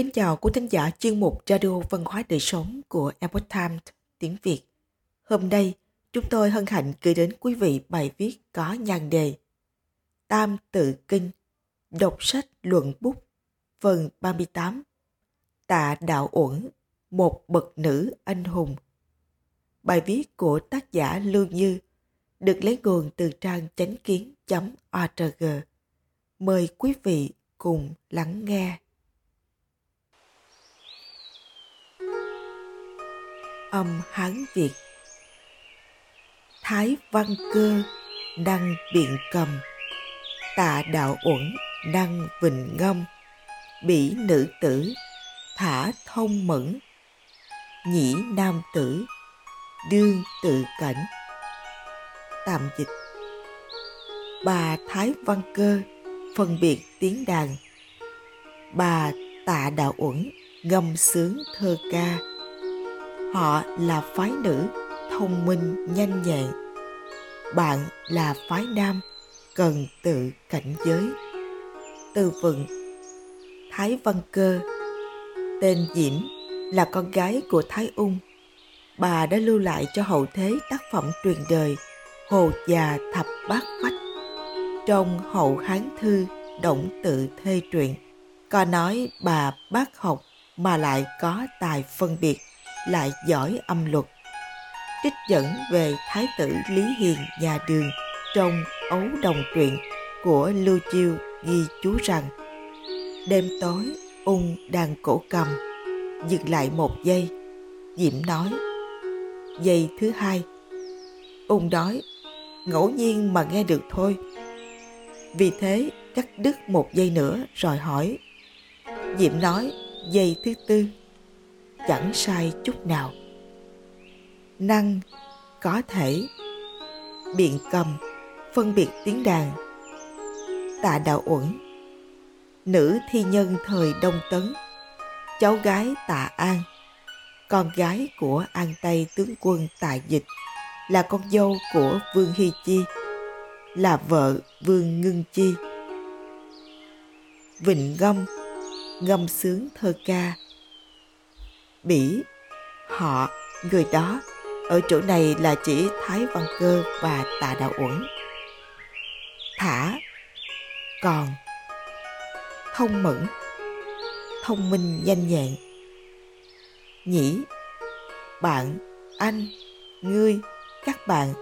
Kính chào quý thính giả chuyên mục Radio Văn hóa Đời Sống của Epoch Times tiếng Việt. Hôm nay, chúng tôi hân hạnh gửi đến quý vị bài viết có nhan đề Tam Tự Kinh, đọc sách luận bút, phần 38. Tạ Đạo Uẩn, một bậc nữ anh hùng. Bài viết của tác giả Lưu Như được lấy nguồn từ trang chánh kiến.org. Mời quý vị cùng lắng nghe. Âm Hán Việt. Thái Văn Cơ đăng biện cầm. Tạ Đạo Uẩn đăng vịnh ngâm. Bỉ nữ tử, thả thông mẫn. Nhĩ nam tử, đương tự cảnh. Tạm dịch. Bà Thái Văn Cơ phân biệt tiếng đàn. Bà tạ đạo uẩn ngâm sướng thơ ca họ là phái nữ thông minh, nhanh nhẹn. Bạn là phái nam cần tự cảnh giới. Từ vựng, thái văn cơ. Tên diễm là con gái của thái ung. Bà đã lưu lại cho hậu thế tác phẩm truyền đời hồ già thập bát phách. Trong hậu hán thư động tự thê truyện, có nói bà bác học mà lại có tài phân biệt lại giỏi âm luật. Trích dẫn về thái tử lý hiền nhà đường trong ấu đồng truyện của lưu chiêu ghi chú rằng, đêm tối ung đang cổ cầm, dừng lại một giây, diễm nói, giây thứ hai. Ung nói, ngẫu nhiên mà nghe được thôi. Vì thế cắt đứt một giây nữa rồi hỏi diệm nói, giây thứ tư chẳng sai chút nào. Năng có thể biện cầm, phân biệt tiếng đàn. Tạ đạo uẩn, nữ thi nhân thời đông tấn, cháu gái tạ an, con gái của an tây tướng quân tạ dịch, là con dâu của vương hy chi, là vợ vương ngưng chi. Vịnh ngâm ngâm sướng thơ ca bỉ. Họ, người đó, ở chỗ này là chỉ thái văn cơ và tạ đạo uẩn. Thả. Còn. Thông mẫn. Thông minh nhanh nhẹn nhĩ. Bạn. Anh. Ngươi. Các bạn.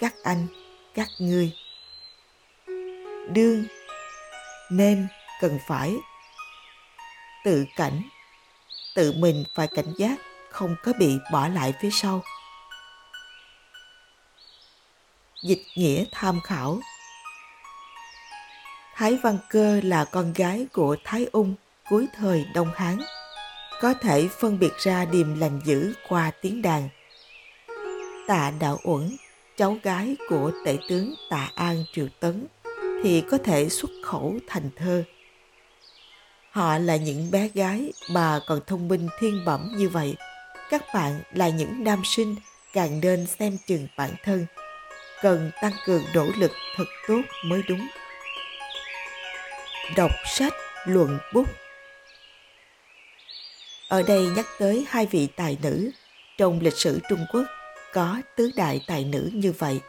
Các anh. Các ngươi. Đương. Nên cần phải. Tự cảnh tự mình phải cảnh giác, không có bị bỏ lại phía sau. Dịch nghĩa tham khảo. Thái văn cơ là con gái của thái ung, cuối thời đông hán, có thể phân biệt ra điềm lành dữ qua tiếng đàn. Tạ đạo uẩn, cháu gái của tể tướng tạ an triều tấn, thì có thể xuất khẩu thành thơ. Họ là những bé gái mà còn thông minh thiên bẩm như vậy. Các bạn là những nam sinh càng nên xem chừng bản thân, cần tăng cường nỗ lực thật tốt mới đúng. Đọc sách luận bút Ở đây nhắc tới hai vị tài nữ trong lịch sử Trung Quốc có tứ đại tài nữ như vậy.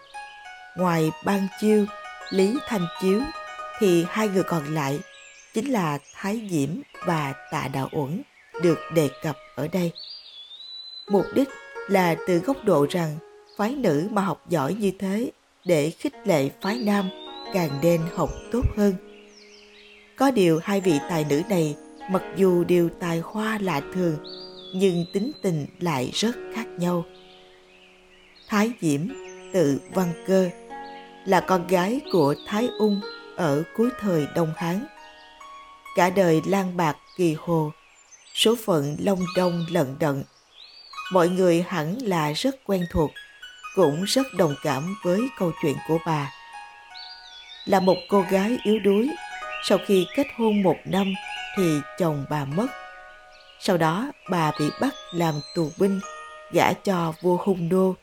Ngoài Ban Chiêu, Lý Thanh Chiếu thì hai người còn lại chính là Thái Diễm và Tạ Đạo Uẩn được đề cập ở đây. Mục đích là từ góc độ rằng phái nữ mà học giỏi như thế để khích lệ phái nam càng nên học tốt hơn. Có điều hai vị tài nữ này mặc dù đều tài hoa lạ thường, nhưng tính tình lại rất khác nhau. Thái Diễm tự Văn Cơ là con gái của Thái Ung ở cuối thời Đông Hán cả đời lang bạc kỳ hồ, số phận long đong lận đận. Mọi người hẳn là rất quen thuộc, cũng rất đồng cảm với câu chuyện của bà. Là một cô gái yếu đuối, sau khi kết hôn một năm thì chồng bà mất. Sau đó bà bị bắt làm tù binh, gả cho vua hung đô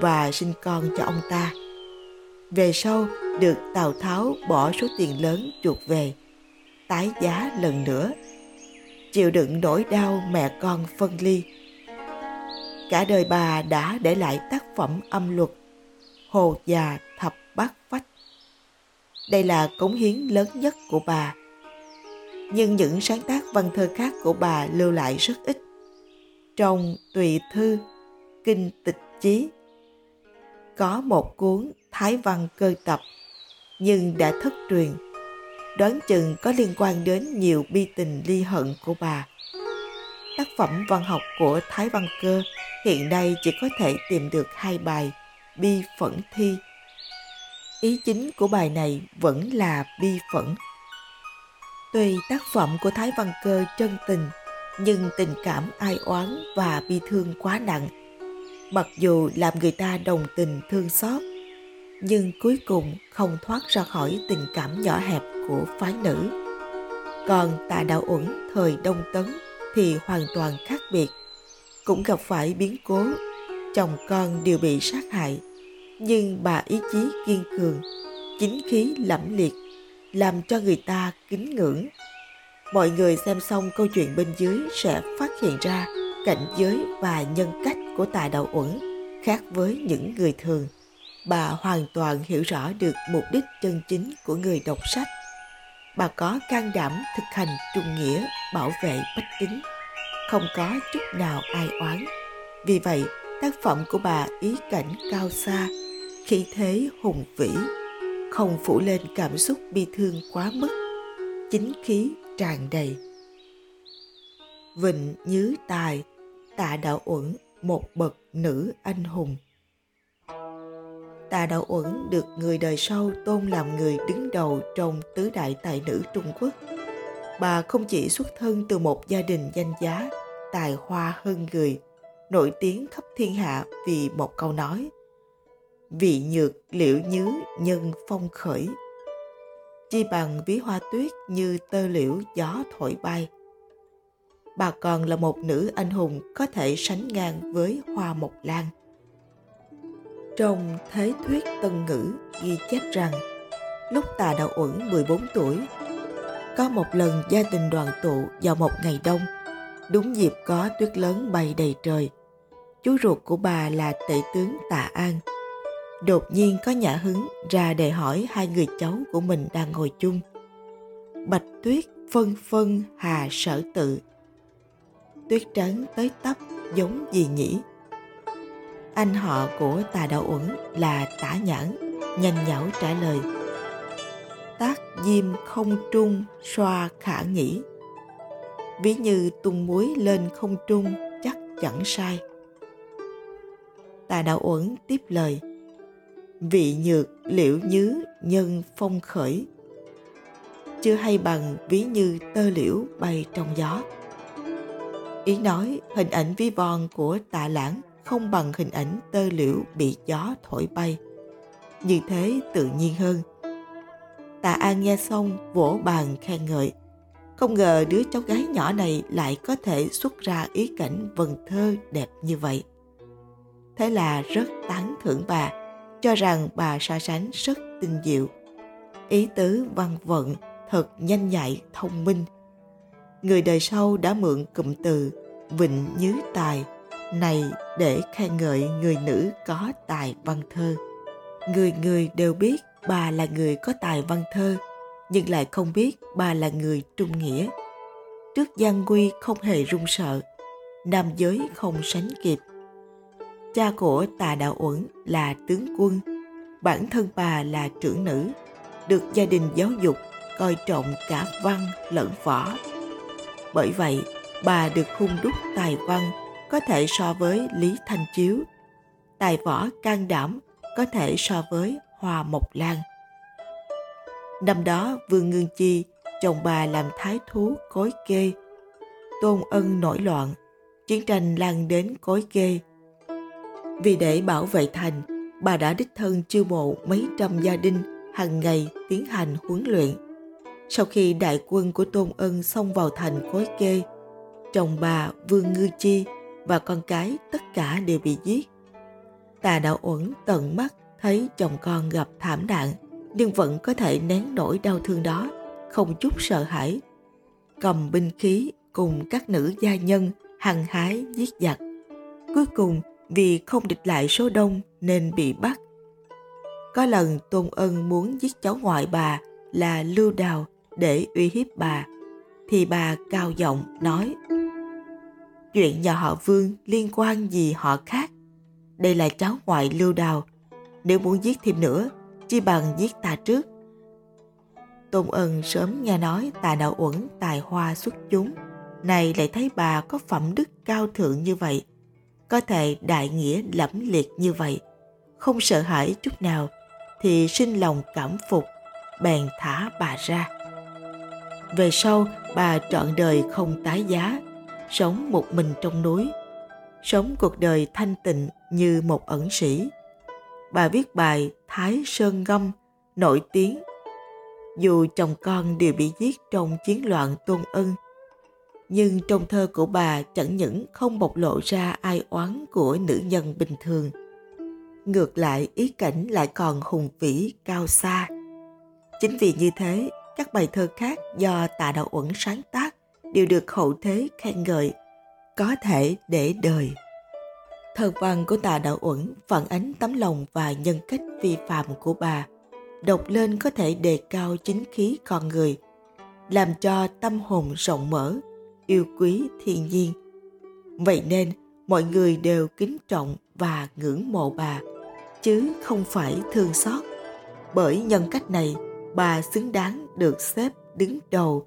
và sinh con cho ông ta. Về sau được Tào Tháo bỏ số tiền lớn chuộc về tái giá lần nữa chịu đựng nỗi đau mẹ con phân ly. Cả đời bà đã để lại tác phẩm âm luật Hồ già thập bát phách. Đây là cống hiến lớn nhất của bà. Nhưng những sáng tác văn thơ khác của bà lưu lại rất ít. Trong Tùy Thư, Kinh Tịch Chí, có một cuốn Thái Văn Cơ Tập, nhưng đã thất truyền. Đoán chừng có liên quan đến nhiều bi tình ly hận của bà. Tác phẩm văn học của Thái Văn Cơ hiện nay chỉ có thể tìm được hai bài Bi Phẫn Thi. Ý chính của bài này vẫn là bi phẫn. Tuy tác phẩm của Thái Văn Cơ chân tình, nhưng tình cảm ai oán và bi thương quá nặng. Mặc dù làm người ta đồng tình thương xót, nhưng cuối cùng không thoát ra khỏi tình cảm nhỏ hẹp của phái nữ. Còn tà đạo uẩn thời Đông Tấn thì hoàn toàn khác biệt. Cũng gặp phải biến cố, chồng con đều bị sát hại. Nhưng bà ý chí kiên cường, chính khí lẫm liệt, làm cho người ta kính ngưỡng. Mọi người xem xong câu chuyện bên dưới sẽ phát hiện ra cảnh giới và nhân cách của tài đạo uẩn khác với những người thường. Bà hoàn toàn hiểu rõ được mục đích chân chính của người đọc sách. Bà có can đảm thực hành trung nghĩa, bảo vệ bách tính không có chút nào ai oán. Vì vậy, tác phẩm của bà ý cảnh cao xa, khí thế hùng vĩ, không phủ lên cảm xúc bi thương quá mức, chính khí tràn đầy. Vịnh Nhứ Tài, Tạ Đạo Uẩn, một bậc nữ anh hùng ta Đạo Uẩn được người đời sau tôn làm người đứng đầu trong tứ đại tài nữ Trung Quốc. Bà không chỉ xuất thân từ một gia đình danh giá, tài hoa hơn người, nổi tiếng khắp thiên hạ vì một câu nói vị nhược liễu nhứ nhân phong khởi. Chi bằng ví hoa tuyết như tơ liễu gió thổi bay. Bà còn là một nữ anh hùng có thể sánh ngang với hoa mộc lan trong thế thuyết tân ngữ ghi chép rằng lúc tà đạo uẩn 14 tuổi có một lần gia đình đoàn tụ vào một ngày đông, đúng dịp có tuyết lớn bay đầy trời. Chú ruột của bà là tể tướng Tạ An. Đột nhiên có nhã hứng ra để hỏi hai người cháu của mình đang ngồi chung. Bạch tuyết phân phân hà sở tự. Tuyết trắng tới tấp giống gì nhỉ? Anh họ của tà đạo uẩn là tả nhãn, nhanh nhảu trả lời – tác diêm không trung xoa khả nghĩ ví như tung muối lên không trung chắc chẳng sai. Tà đạo uẩn tiếp lời. Vị nhược liễu nhứ nhân phong khởi. Chưa hay bằng ví như tơ liễu bay trong gió. Ý nói hình ảnh ví von của tạ lãng không bằng hình ảnh tơ liễu bị gió thổi bay như thế tự nhiên hơn Tạ An nghe xong vỗ bàn khen ngợi. Không ngờ đứa cháu gái nhỏ này lại có thể xuất ra ý cảnh vần thơ đẹp như vậy. Thế là rất tán thưởng bà, cho rằng bà so sánh rất tinh diệu. Ý tứ văn vận thật nhanh nhạy, thông minh. Người đời sau đã mượn cụm từ vịnh nhứ tài này để khen ngợi người nữ có tài văn thơ. Người người đều biết bà là người có tài văn thơ, nhưng lại không biết bà là người trung nghĩa. Trước gian nguy không hề run sợ, nam giới không sánh kịp. Cha của tà đạo uẩn là tướng quân, bản thân bà là trưởng nữ, được gia đình giáo dục, coi trọng cả văn lẫn võ. Bởi vậy, bà được hung đúc tài văn có thể so với lý thanh chiếu tài võ can đảm có thể so với Hoa Mộc Lan. Năm đó Vương Ngương Chi, chồng bà làm thái thú cối kê. Tôn ân nổi loạn, chiến tranh lan đến cối kê. Vì để bảo vệ thành, bà đã đích thân chiêu mộ mấy trăm gia đình hàng ngày tiến hành huấn luyện. Sau khi đại quân của Tôn Ân xông vào thành cối kê, chồng bà Vương Ngư Chi và con cái tất cả đều bị giết. Tà đạo uẩn tận mắt thấy chồng con gặp thảm nạn nhưng vẫn có thể nén nỗi đau thương đó không chút sợ hãi cầm binh khí cùng các nữ gia nhân hăng hái giết giặc. Cuối cùng vì không địch lại số đông nên bị bắt. Có lần Tôn Ân muốn giết cháu ngoại bà là Lưu Đào để uy hiếp bà, thì bà cao giọng nói Chuyện nhà họ Vương liên quan gì họ khác. Đây là cháu ngoại Lưu Đào. Nếu muốn giết thêm nữa, chi bằng giết ta trước. Tôn Ân sớm nghe nói tà đạo uẩn tài hoa xuất chúng, này lại thấy bà có phẩm đức cao thượng như vậy, có thể đại nghĩa lẫm liệt như vậy, không sợ hãi chút nào, thì sinh lòng cảm phục, bèn thả bà ra. Về sau, bà trọn đời không tái giá, sống một mình trong núi, sống cuộc đời thanh tịnh như một ẩn sĩ. Bà viết bài Thái Sơn Ngâm nổi tiếng dù chồng con đều bị giết trong chiến loạn tôn ân. Nhưng trong thơ của bà chẳng những không bộc lộ ra ai oán của nữ nhân bình thường. Ngược lại ý cảnh lại còn hùng vĩ cao xa. Chính vì như thế, các bài thơ khác do tạ đạo uẩn sáng tác đều được hậu thế khen ngợi, có thể để đời. Thơ văn của tạ đạo uẩn phản ánh tấm lòng và nhân cách vi phạm của bà – đọc lên có thể đề cao chính khí con người, làm cho tâm hồn rộng mở, yêu quý thiên nhiên. Vậy nên, mọi người đều kính trọng và ngưỡng mộ bà, chứ không phải thương xót. Bởi nhân cách này, bà xứng đáng được xếp đứng đầu